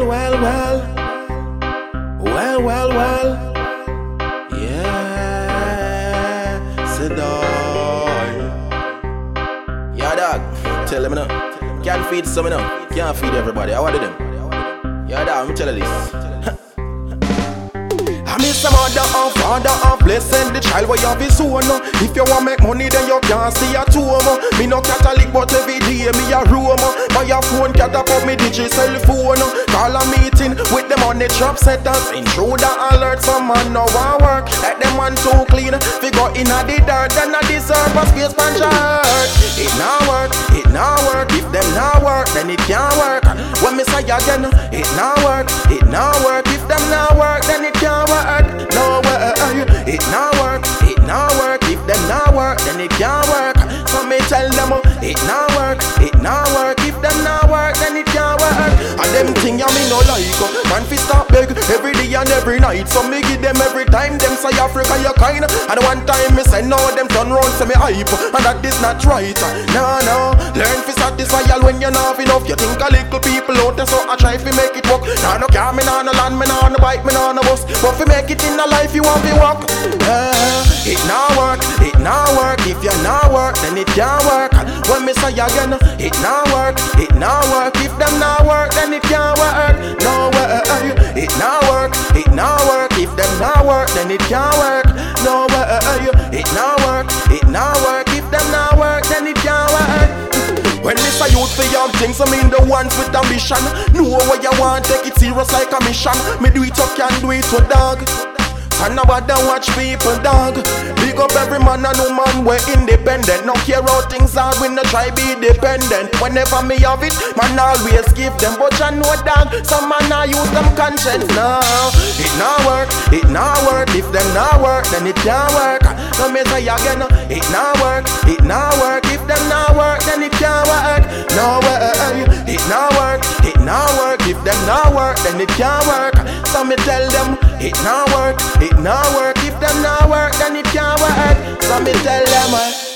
Well, well, well. Well, well, well. Yeah. Sit down. Yeah, dog. Tell them now. Can't feed some now. Can't feed everybody. I wanted them. Yeah, dog. Let me tell you this. I miss some mother and father and blessing the child where you have his own. If you want make money, then you can't see a tomb. Me no Catholic, but every day me a room. A phone, cat up on me digital phone. Call a meeting with them on the job setters. Intruder alert, some man no want work. Let them man too clean. Figure in a the dirt, then I deserve a space pan. It not work, it not work. If them not work, then it can't work. When me say again, it not work, it not work. If them not work, then it can't work. No way, it not work, it not work. If them not work, then it can't work. Me tell them, it not work, it not work. If them not work, then it can't work. And them thing ya me no like. uh, Man fi stop beg every day and every night. So me give them every time. Them say Africa you kind. And one time me say no, them turn round say me hype. And that is not right. No no, learn fi satisfy all when you not enough. You think a little people out there, so I try fi make it work. Nah no car, me nah no land, me nah no bike, me nah no bus. But fi make it in a life, you want fi walk. Uh, it work, then it can't work. When me say again, it not work, it not work. If them not work, then it can't work. No way, it not work, it not work. If them not work, then it can't work. No way, it not work, it not work. If them not work, then it can't work. When me say youth for young things, I mean the ones with ambition. Know what you want, take it serious like a mission. Me do it, you can do it, so dog. And nobody watch people, dog. Big up every man and woman, we're independent. No care how things are, we no try be dependent. Whenever me have it, man always give them. But you know, dog, some man I use them conscience. No, it not work, it not work. If them not work, then it can't work. No me say again, it not work, it not work. If them not work, then it can't work. No way, work. If them not work, then it can't work. So me tell them, it not work, it not work. If them not work, then it can't work. So me tell them. Uh,